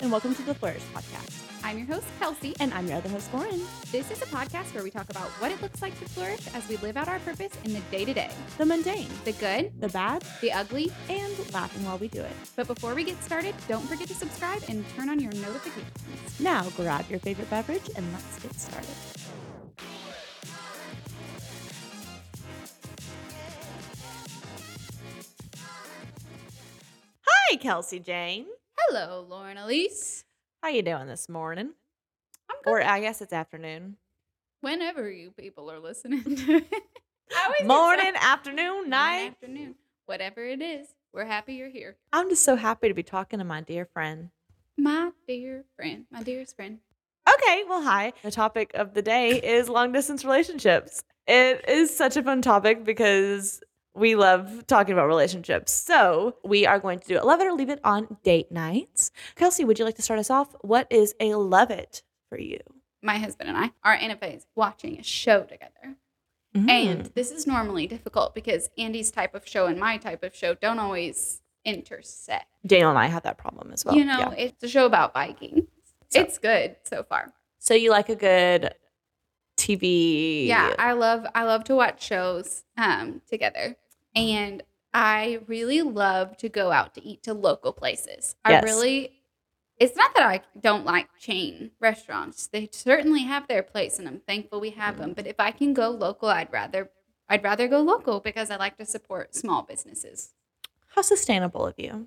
and welcome to the Flourish Podcast. I'm your host, Kelsey. And I'm your other host, Lauren. This is a podcast where we talk about what it looks like to flourish as we live out our purpose in the day to day The mundane, the good, the bad, the ugly. and laughing while we do it. But before we get started, don't forget to subscribe and turn on your notifications. Now, grab your favorite beverage and let's get started. Hi, Kelsey Jane. Hello, Lauren Elise. How you doing this morning? I'm good. Or I guess it's afternoon. Whenever you people are listening to it. I always get Morning, afternoon, Morning, night. afternoon. Whatever it is, we're happy you're here. I'm just so happy to be talking to my dear friend. My dear friend, my dearest friend. Okay, well, hi. The topic of the day is long distance relationships. It is such a fun topic because we love talking about relationships. So, we are going to do a love it or leave it on date nights. Kelsey, would you like to start us off? What is a love it for you? My husband and I are in a phase watching a show together. Mm. And this is normally difficult because Andy's type of show and my type of show don't always intersect. Daniel and I have that problem as well. you know, Yeah. it's a show about Vikings. So- it's good so far. So, you like a good TV? Yeah, I love I love to watch shows um together. And I really love to go out to eat to local places. Yes. I really it's not that I don't like chain restaurants. They certainly have their place and I'm thankful we have them. But if I can go local, I'd rather I'd rather go local because I like to support small businesses. How sustainable of you.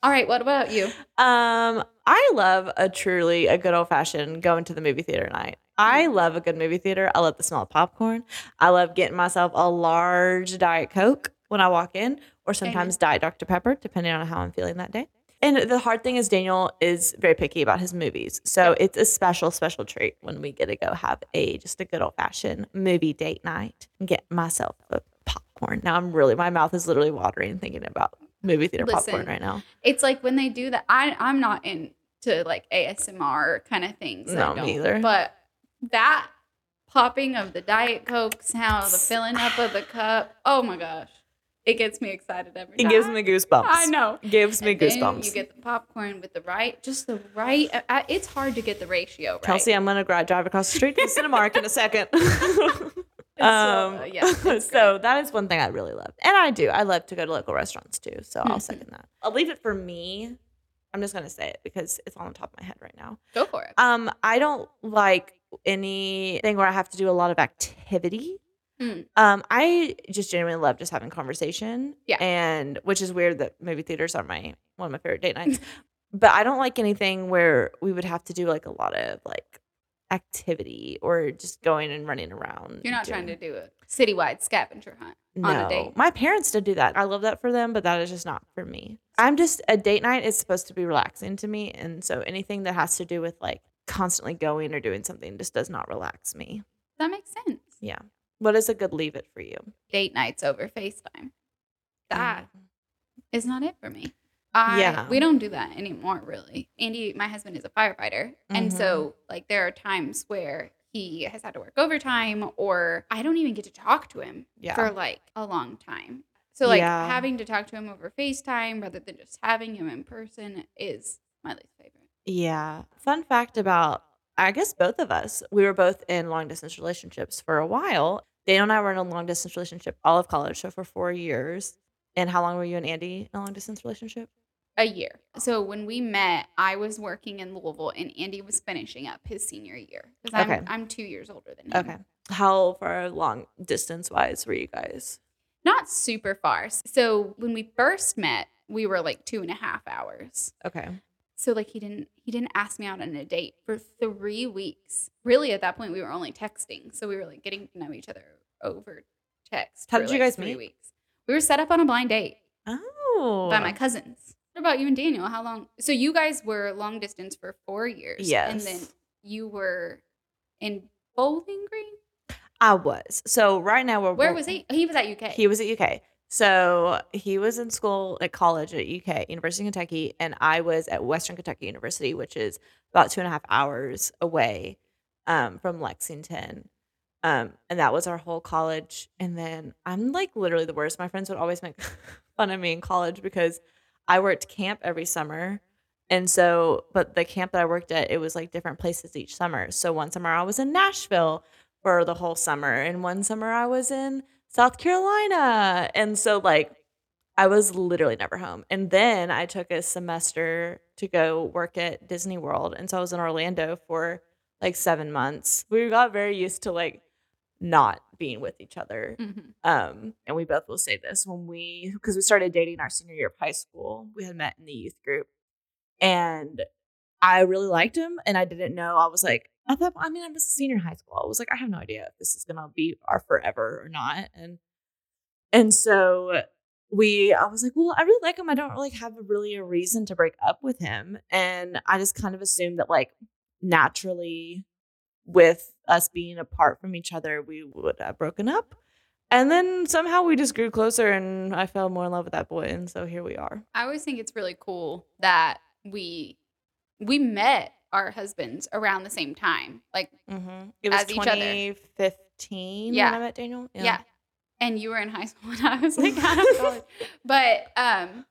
All right, what about you? Um, I love a truly a good old fashioned going to the movie theater night. I love a good movie theater. I love the smell of popcorn. I love getting myself a large Diet Coke when I walk in, or sometimes Diet Dr. Pepper, depending on how I'm feeling that day. And the hard thing is Daniel is very picky about his movies. So it's a special, special treat when we get to go have a just a good old fashioned movie date night and get myself a popcorn. Now I'm really my mouth is literally watering thinking about movie theater popcorn right now. It's like when they do that. I I'm not into like ASMR kind of things. No, me either. But that popping of the diet coke sound, the filling up of the cup. Oh my gosh, it gets me excited every It time. gives me goosebumps. I know. Gives me And goosebumps. You get the popcorn with the right, just the right. uh, it's hard to get the ratio right. Kelsey, I'm gonna drive across the street to the Cinemark in a second. Uh, um, yeah, it's so that is one thing I really love, and I do. I love to go to local restaurants too. So I'll Mhm. second that. I'll leave it for me. I'm just gonna say it because it's on the top of my head right now. Go for it. Um, I don't like anything where I have to do a lot of activity. Mm. Um, I just genuinely love just having conversation. Yeah. And which is weird that movie theaters are my one of my favorite date nights. but I don't like anything where we would have to do like a lot of like activity or just going and running around. You're not trying to do a citywide scavenger hunt no. on a date. My parents did do that. I love that for them, but that is just not for me. I'm just a date night is supposed to be relaxing to me. And so anything that has to do with like constantly going or doing something just does not relax me. That makes sense. Yeah. What is a good leave it for you? Date nights over FaceTime. That Mm. is not it for me. I, Yeah. We don't do that anymore, really. Andy, my husband, is a firefighter. And so, like, there are times where he has had to work overtime, or I don't even get to talk to him Yeah. for like a long time. So, like, Yeah. having to talk to him over FaceTime rather than just having him in person is my least favorite. Yeah. Fun fact about, I guess both of us, we were both in long distance relationships for a while. Daniel and I were in a long distance relationship all of college, so for four years. And how long were you and Andy in a long distance relationship? A year. So when we met, I was working in Louisville and Andy was finishing up his senior year because I'm, Okay. I'm two years older than him. Okay. How far long distance wise were you guys? not super far. So when we first met, we were like two and a half hours. Okay. So like he didn't he didn't ask me out on a date for three weeks. Really, at that point, we were only texting, so we were like getting to know each other over text. How did you guys three meet? Weeks. We were set up on a blind date Oh. by my cousins. What about you and Daniel? How long? So you guys were long distance for four years. Yes, and then you were in Bowling Green. I was. So right now we're Where we're- was he? He was at UK. He was at UK. So he was in school at college at UK, University of Kentucky, and I was at Western Kentucky University, which is about two and a half hours away um, from Lexington. Um, and that was our whole college. And then I'm like literally the worst. My friends would always make fun of me in college because I worked camp every summer And so, but the camp that I worked at, it was like different places each summer. So one summer I was in Nashville for the whole summer, and one summer I was in South Carolina. And so, like, I was literally never home. And then I took a semester to go work at Disney World. And so I was in Orlando for like seven months. We got very used to like not being with each other. Mhm. Um, and we both will say this when we, because we started dating our senior year of high school, we had met in the youth group. And I really liked him. And I didn't know, I was like, I thought, I mean, I was a senior in high school. I was like, I have no idea if this is going to be our forever or not. And, and so we I was like, well, I really like him. I don't really have a, really a reason to break up with him. And I just kind of assumed that like naturally with us being apart from each other, we would have broken up. And then somehow we just grew closer and I fell more in love with that boy. And so here we are. I always think it's really cool that we we met our husbands around the same time. Like Mm-hmm. It was As each other. 2015 Yeah. when I met Daniel. yeah. And you were in high school and I was like out of college. But um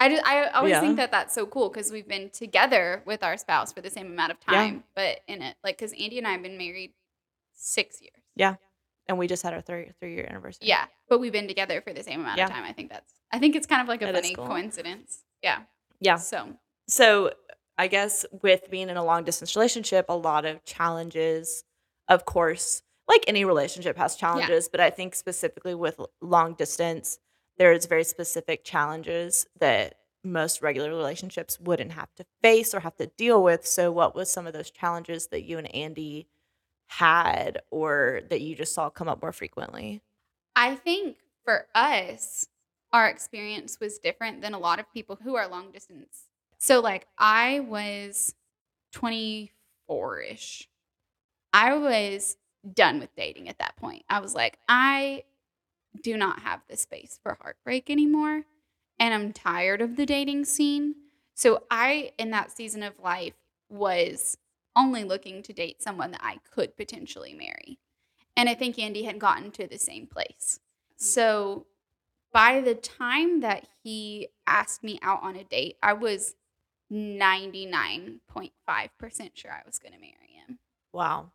I just, I always Yeah. think that that's so cool because we've been together with our spouse for the same amount of Yeah. time, but in it like because Andy and I have been married six years. Yeah. And we just had our three three year anniversary. Yeah, but we've been together for the same amount Yeah. of time. I think that's I think it's kind of like a That funny cool. coincidence. Yeah. Yeah. So So I guess with being in a long distance relationship, a lot of challenges, of course, like any relationship has challenges, but I think specifically with long distance, there's very specific challenges that most regular relationships wouldn't have to face or have to deal with. So what was some of those challenges that you and Andy had or that you just saw come up more frequently? I think for us, our experience was different than a lot of people who are long distance. So, like, I was 24 ish. I was done with dating at that point. I was like, I do not have the space for heartbreak anymore. And I'm tired of the dating scene. So, I, in that season of life, was only looking to date someone that I could potentially marry. And I think Andy had gotten to the same place. So by the time that he asked me out on a date, I was 99.5% sure I was going to marry him. Wow.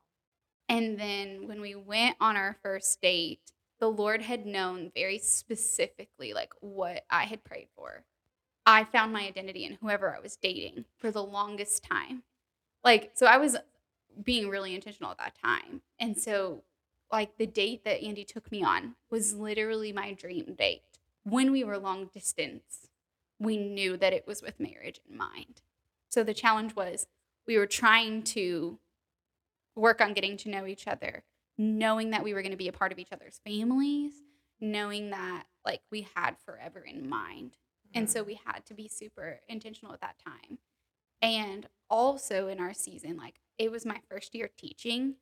And then when we went on our first date, the Lord had known very specifically like what I had prayed for. I found my identity in whoever I was dating for the longest time. Like so I was being really intentional at that time. And so like the date that Andy took me on was literally my dream date. When we were long distance, we knew that it was with marriage in mind. So the challenge was we were trying to work on getting to know each other, knowing that we were going to be a part of each other's families, knowing that like we had forever in mind. And so mm-hmm. we had to be super intentional at that time. And also in our season, like it was my first year teaching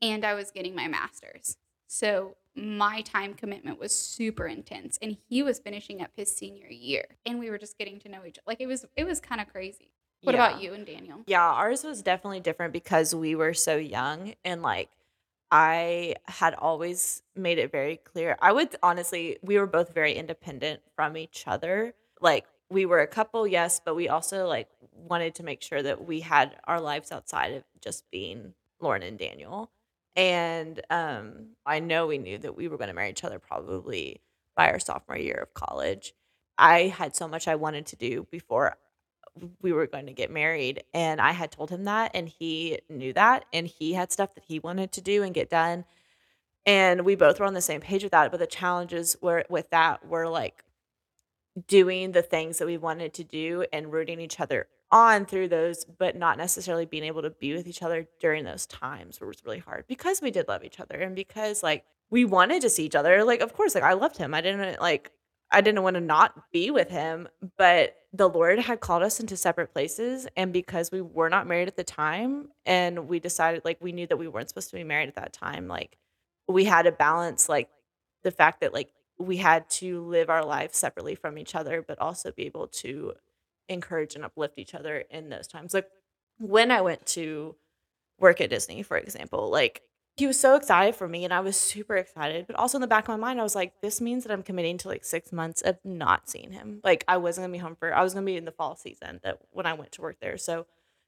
and I was getting my master's. So my time commitment was super intense and he was finishing up his senior year and we were just getting to know each other. Like it was it was kind of crazy. What Yeah. about you and Daniel? Yeah, ours was definitely different because we were so young and like I had always made it very clear. I would honestly, we were both very independent from each other. Like we were a couple, yes, but we also like wanted to make sure that we had our lives outside of just being Lauren and Daniel. And um I know we knew that we were going to marry each other probably by our sophomore year of college. I had so much I wanted to do before we were going to get married and I had told him that and he knew that and he had stuff that he wanted to do and get done and we both were on the same page with that but the challenges were with that were like doing the things that we wanted to do and rooting each other on through those but not necessarily being able to be with each other during those times was really hard because we did love each other and because like we wanted to see each other like of course like I loved him I didn't like I didn't want to not be with him, but the Lord had called us into separate places. And because we were not married at the time, and we decided, like, we knew that we weren't supposed to be married at that time, like, we had to balance, like, the fact that, like, we had to live our lives separately from each other, but also be able to encourage and uplift each other in those times. Like, when I went to work at Disney, for example, like, he was so excited for me and I was super excited. But also in the back of my mind, I was like, this means that I'm committing to like six months of not seeing him. Like I wasn't gonna be home for I was gonna be in the fall season that when I went to work there. So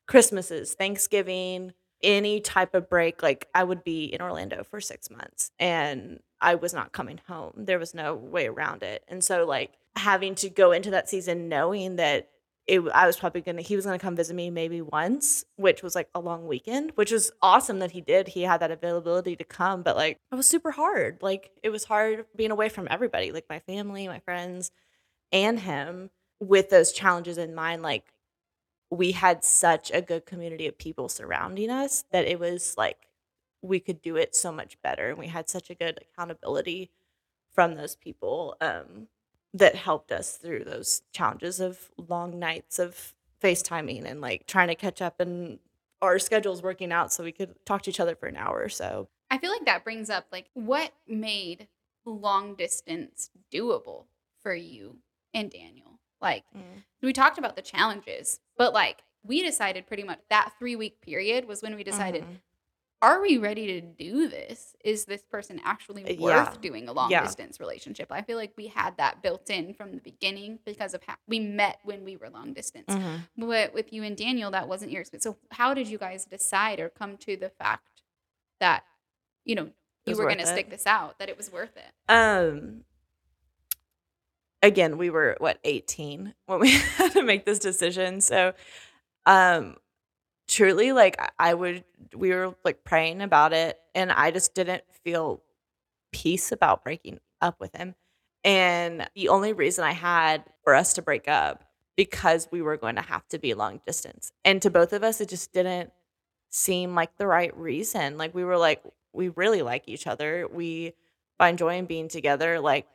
Christmases, Thanksgiving, any type of break, like I would be in Orlando for six months and I was not coming home. There was no way around it. And so like having to go into that season knowing that it, I was probably gonna he was gonna come visit me maybe once, which was like a long weekend, which was awesome that he did. He had that availability to come, but like it was super hard. Like it was hard being away from everybody, like my family, my friends, and him with those challenges in mind. Like we had such a good community of people surrounding us that it was like we could do it so much better. And we had such a good accountability from those people. Um that helped us through those challenges of long nights of FaceTiming and like trying to catch up and our schedules working out so we could talk to each other for an hour or so. I feel like that brings up like what made long distance doable for you and Daniel. Like Mm. we talked about the challenges, but like we decided pretty much that 3 week period was when we decided Mhm. Are we ready to do this? Is this person actually Uh, worth yeah. doing a long Yeah. distance relationship? I feel like we had that built in from the beginning because of how we met when we were long distance. Mhm. But with you and Daniel, that wasn't your experience. So how did you guys decide or come to the fact that, you know, you were going to stick this out, that it was worth it? Um again, we were what 18 when we had to make this decision. So um truly like I- would we were like praying about it and I just didn't feel peace about breaking up with him. And the only reason I had for us to break up because we were going to have to be long distance. And to both of us it just didn't seem like the right reason. Like we were like we really like each other. We by enjoying being together like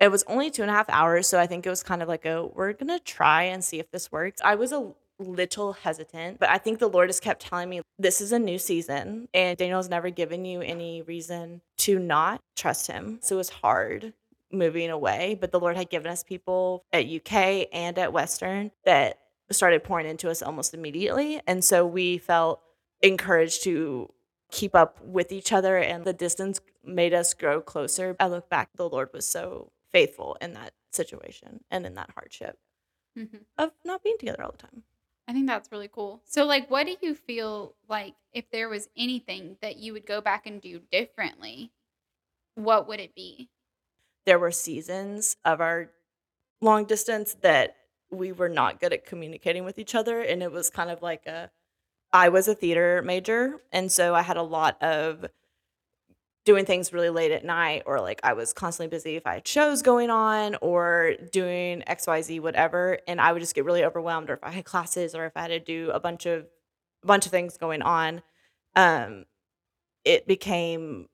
it was only two and a half hours so i think it was kind of like a we're gonna try and see if this works i was a little hesitant but i think the lord has kept telling me this is a new season and daniel's never given you any reason to not trust him so it was hard moving away but the lord had given us people at uk and at western that started pouring into us almost immediately and so we felt encouraged to keep up with each other and the distance made us grow closer. I look back, the Lord was so faithful in that situation and in that hardship Mhm. of not being together all the time. I think that's really cool. So, like, what do you feel like if there was anything that you would go back and do differently? What would it be? There were seasons of our long distance that we were not good at communicating with each other and it was kind of like a I was a theater major and so I had a lot of doing things really late at night or like I was constantly busy if I had shows going on or doing XYZ whatever and I would just get really overwhelmed or if I had classes or if I had to do a bunch of a bunch of things going on um it became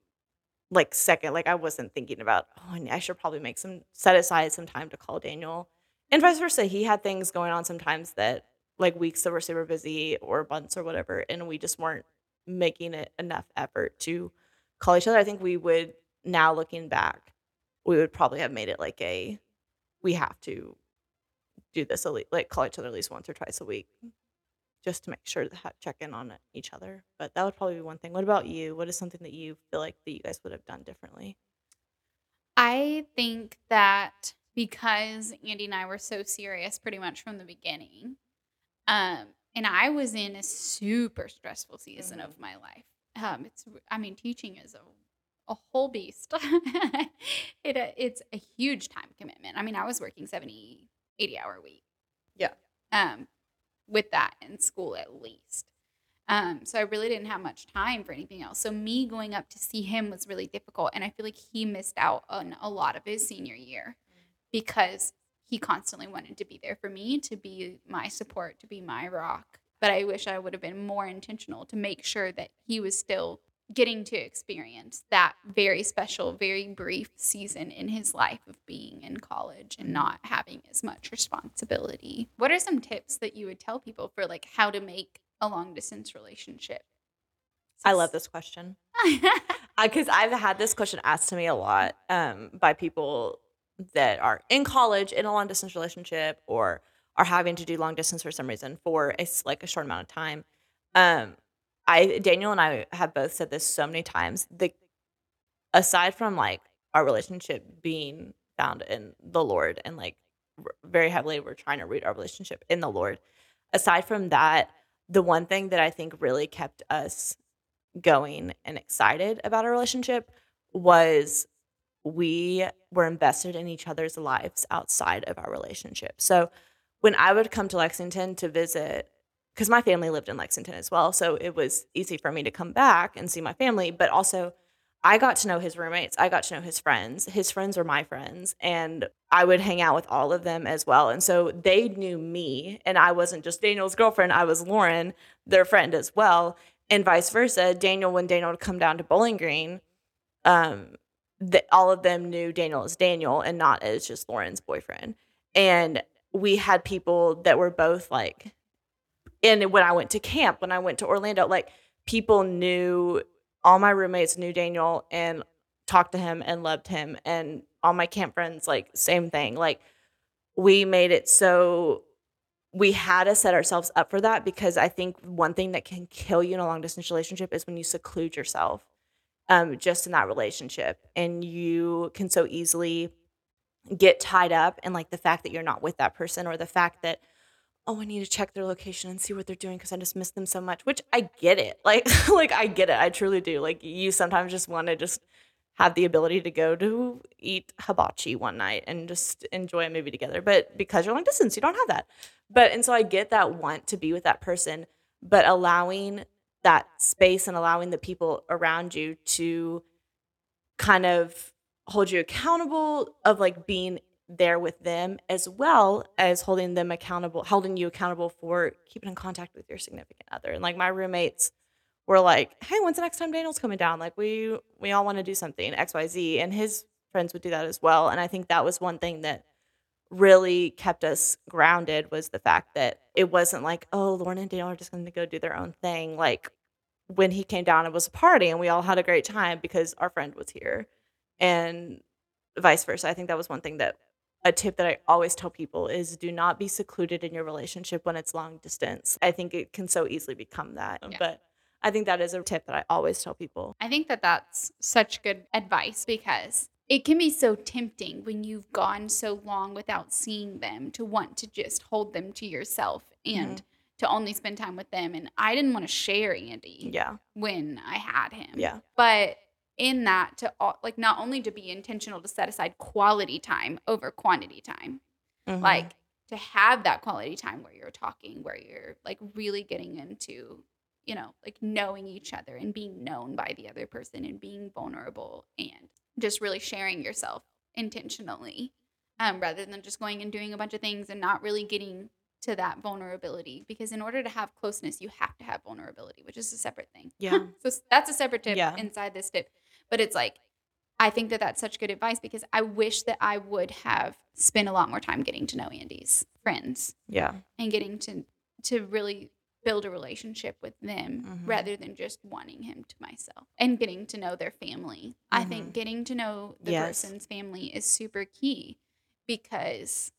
like second like I wasn't thinking about oh I should probably make some set aside some time to call Daniel and vice versa he had things going on sometimes that like weeks that were super busy or months or whatever and we just weren't making it enough effort to call each other i think we would now looking back we would probably have made it like a we have to do this at lea- like call each other at least once or twice a week just to make sure to check in on each other but that would probably be one thing what about you what is something that you feel like that you guys would have done differently I think that because Andy and I were so serious pretty much from the beginning, um, and I was in a super stressful season Mhm. of my life. Um, it's, I mean, teaching is a, a whole beast. it, uh, it's a huge time commitment. I mean, I was working 70, 80 hour week. Yeah. Um, with that in school at least. Um, so I really didn't have much time for anything else. So me going up to see him was really difficult, and I feel like he missed out on a lot of his senior year because he constantly wanted to be there for me, to be my support, to be my rock. But I wish I would have been more intentional to make sure that he was still getting to experience that very special, very brief season in his life of being in college and not having as much responsibility. What are some tips that you would tell people for like how to make a long distance relationship? i love this question because I've had this question asked to me a lot um, by people that are in college in a long distance relationship or are having to do long distance for some reason for a like a short amount of time. Um, I Daniel and I have both said this so many times. The aside from like our relationship being found in the Lord and like r- very heavily we're trying to root our relationship in the Lord. Aside from that, the one thing that I think really kept us going and excited about our relationship was we were invested in each other's lives outside of our relationship. So when I would come to Lexington to visit, because my family lived in Lexington as well, so it was easy for me to come back and see my family, but also I got to know his roommates. I got to know his friends. His friends were my friends, and I would hang out with all of them as well. And so they knew me, and I wasn't just Daniel's girlfriend, I was Lauren, their friend as well, and vice versa. Daniel, when Daniel would come down to Bowling Green, um, that all of them knew Daniel as Daniel and not as just Lauren's boyfriend. And we had people that were both like, and when I went to camp, when I went to Orlando, like people knew all my roommates knew Daniel and talked to him and loved him. And all my camp friends, like, same thing. Like, we made it so we had to set ourselves up for that because I think one thing that can kill you in a long distance relationship is when you seclude yourself um, just in that relationship. And you can so easily get tied up in like the fact that you're not with that person or the fact that, oh, I need to check their location and see what they're doing because I just miss them so much, which I get it. Like, like I get it. I truly do. Like you sometimes just want to just have the ability to go to eat hibachi one night and just enjoy a movie together. But because you're long distance, you don't have that. But and so I get that want to be with that person, but allowing that space and allowing the people around you to kind of hold you accountable of like being there with them as well as holding them accountable holding you accountable for keeping in contact with your significant other. And like my roommates were like hey when's the next time daniel's coming down? Like we we all want to do something xyz and his friends would do that as well. And i think that was one thing that really kept us grounded was the fact that it wasn't like oh lauren and daniel are just going to go do their own thing. Like when he came down it was a party and we all had a great time because our friend was here and vice versa i think that was one thing that a tip that I always tell people is do not be secluded in your relationship when it's long distance. I think it can so easily become that. Yeah. But I think that is a tip that I always tell people. I think that that's such good advice because it can be so tempting when you've gone so long without seeing them to want to just hold them to yourself and mm-hmm. to only spend time with them. And I didn't want to share Andy Yeah. when I had him. Yeah. But in that, to like not only to be intentional to set aside quality time over quantity time, Mhm. like to have that quality time where you're talking, where you're like really getting into, you know, like knowing each other and being known by the other person and being vulnerable and just really sharing yourself intentionally um, rather than just going and doing a bunch of things and not really getting to that vulnerability. Because in order to have closeness, you have to have vulnerability, which is a separate thing. Yeah. so that's a separate tip Yeah. inside this tip. But it's like, I think that that's such good advice because I wish that I would have spent a lot more time getting to know Andy's friends yeah. and getting to to really build a relationship with them Mhm. rather than just wanting him to myself and getting to know their family. I Mhm. think getting to know the Yes. person's family is super key because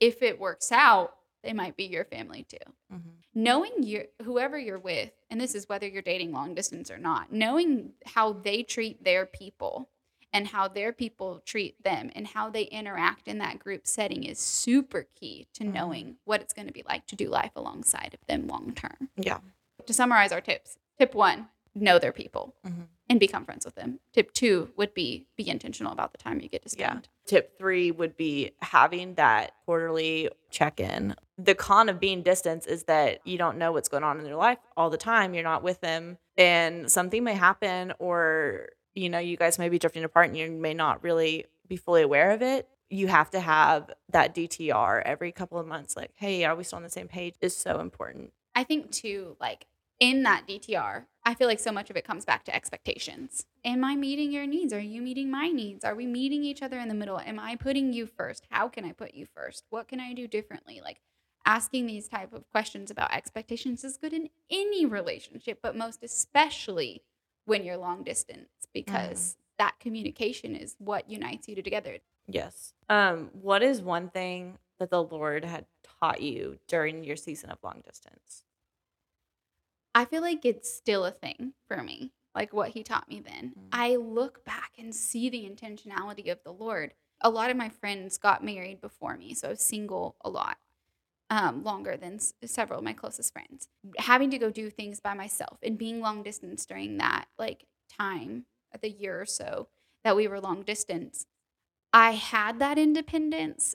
if it works out, they might be your family too Mhm. knowing your whoever you're with and this is whether you're dating long distance or not knowing how they treat their people and how their people treat them and how they interact in that group setting is super key to Mhm. knowing what it's going to be like to do life alongside of them long term Yeah. to summarize our tips tip one know their people Mhm. and become friends with them tip two would be be intentional about the time you get to spend. Yeah. Tip three would be having that quarterly check in. The con of being distance is that you don't know what's going on in their life all the time. You're not with them, and something may happen, or you know, you guys may be drifting apart and you may not really be fully aware of it. You have to have that DTR every couple of months. Like, hey, are we still on the same page? Is so important. I think too, like in that DTR, I feel like so much of it comes back to expectations. Am I meeting your needs? Are you meeting my needs? Are we meeting each other in the middle? Am I putting you first? How can I put you first? What can I do differently? Like asking these type of questions about expectations is good in any relationship, but most especially when you're long distance because that communication is what unites you together. Yes. Um, what is one thing that the Lord had taught you during your season of long distance? I feel like it's still a thing for me, like what he taught me then. Mm. I look back and see the intentionality of the Lord. A lot of my friends got married before me, so I was single a lot, um, longer than s- several of my closest friends. Having to go do things by myself and being long distance during that like time, the year or so that we were long distance, I had that independence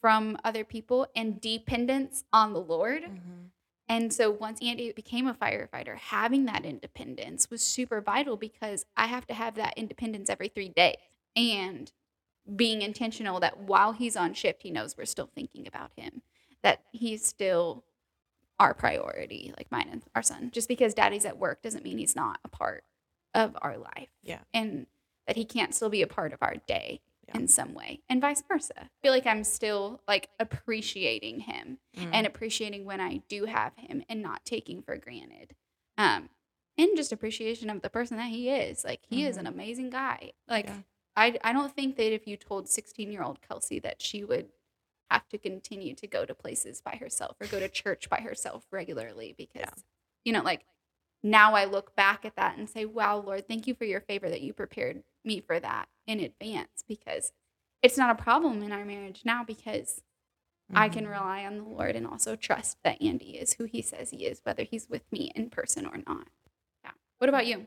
from other people and dependence on the Lord. Mhm. And so once Andy became a firefighter, having that independence was super vital because I have to have that independence every three days. And being intentional that while he's on shift, he knows we're still thinking about him, that he's still our priority, like mine and our son. Just because daddy's at work doesn't mean he's not a part of our life. Yeah. And that he can't still be a part of our day Yeah. in some way, and vice versa. I feel like I'm still like appreciating him Mm. and appreciating when I do have him and not taking for granted. Um, and just appreciation of the person that he is. Like he is an amazing guy. Like Yeah. I I don't think that if you told 16 year old Kelsey that she would have to continue to go to places by herself or go to church by herself regularly because Yeah. you know like now I look back at that and say, wow, Lord, thank you for your favor that you prepared me for that in advance because it's not a problem in our marriage now because I can Mhm. rely on the Lord and also trust that Andy is who he says he is, whether he's with me in person or not. Yeah. What about you?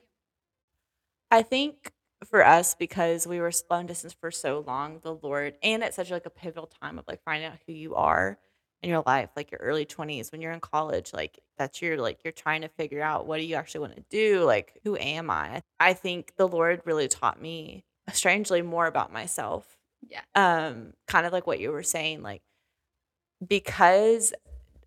I think for us, because we were long distance for so long, the Lord, and at such like a pivotal time of like finding out who you are in your life, like your early twenties, when you're in college, like that's your like you're trying to figure out what do you actually want to do, like who am I? I think the Lord really taught me strangely more about myself. Yeah. Um, kind of like what you were saying, like because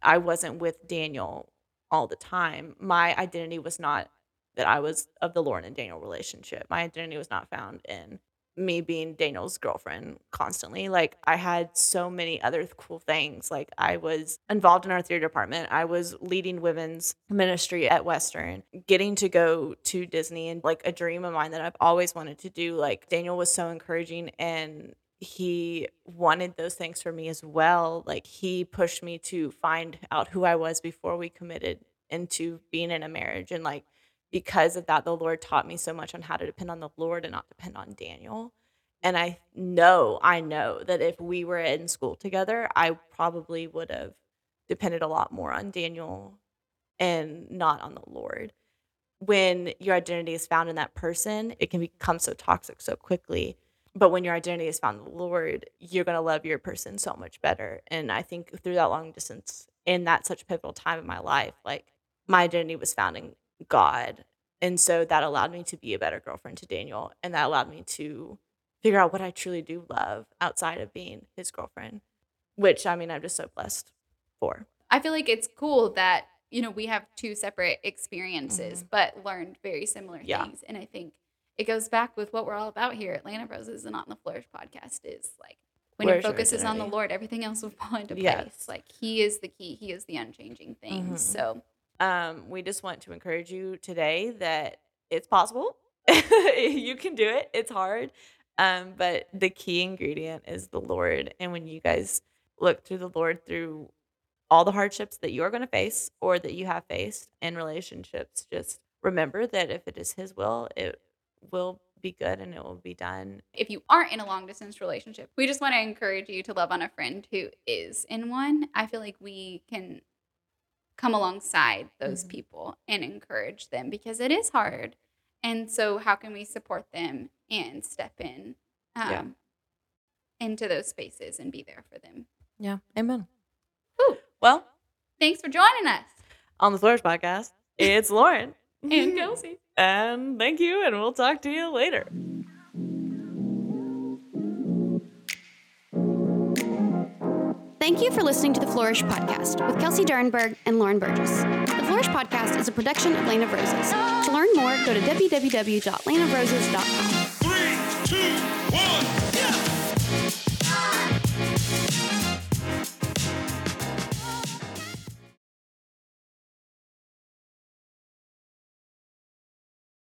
I wasn't with Daniel all the time, my identity was not that I was of the Lauren and Daniel relationship. My identity was not found in me being Daniel's girlfriend constantly. Like I had so many other cool things. Like I was involved in our theater department. I was leading women's ministry at Western, getting to go to Disney and like a dream of mine that I've always wanted to do. Like Daniel was so encouraging and he wanted those things for me as well. Like he pushed me to find out who I was before we committed into being in a marriage and like because of that the lord taught me so much on how to depend on the lord and not depend on daniel. And i know i know that if we were in school together i probably would have depended a lot more on daniel and not on the lord. When your identity is found in that person it can become so toxic so quickly. But when your identity is found in the lord you're going to love your person so much better. And i think through that long distance in that such pivotal time in my life like my identity was found in God. And so that allowed me to be a better girlfriend to Daniel. And that allowed me to figure out what I truly do love outside of being his girlfriend, which I mean, I'm just so blessed for. I feel like it's cool that, you know, we have two separate experiences, but learned very similar Yeah. things. And I think it goes back with what we're all about here at Lane of Roses and on the Flourish podcast is like when Where's your focus is on the? Lord, everything else will fall into place. Yes. Like he is the key, he is the unchanging thing. Mhm. So Um, we just want to encourage you today that it's possible. you can do it. It's hard. Um, but the key ingredient is the Lord. And when you guys look through the Lord through all the hardships that you're going to face or that you have faced in relationships, just remember that if it is His will, it will be good and it will be done. if you aren't in a long distance relationship, we just want to encourage you to love on a friend who is in one. I feel like we can come alongside those Mhm. people and encourage them because it is hard. And so, how can we support them and step in um, Yeah. into those spaces and be there for them? Yeah. Amen. Whew. Well, Thanks for joining us. on the Flourish podcast, it's Lauren And Kelsey. And thank you, and we'll talk to you later. Thank you for listening to the Flourish Podcast with Kelsey Durenberg and Lauren Burgess. The Flourish Podcast is a production of Lane of Roses. To learn more, go to www.laneofroses.com. Three, two, one.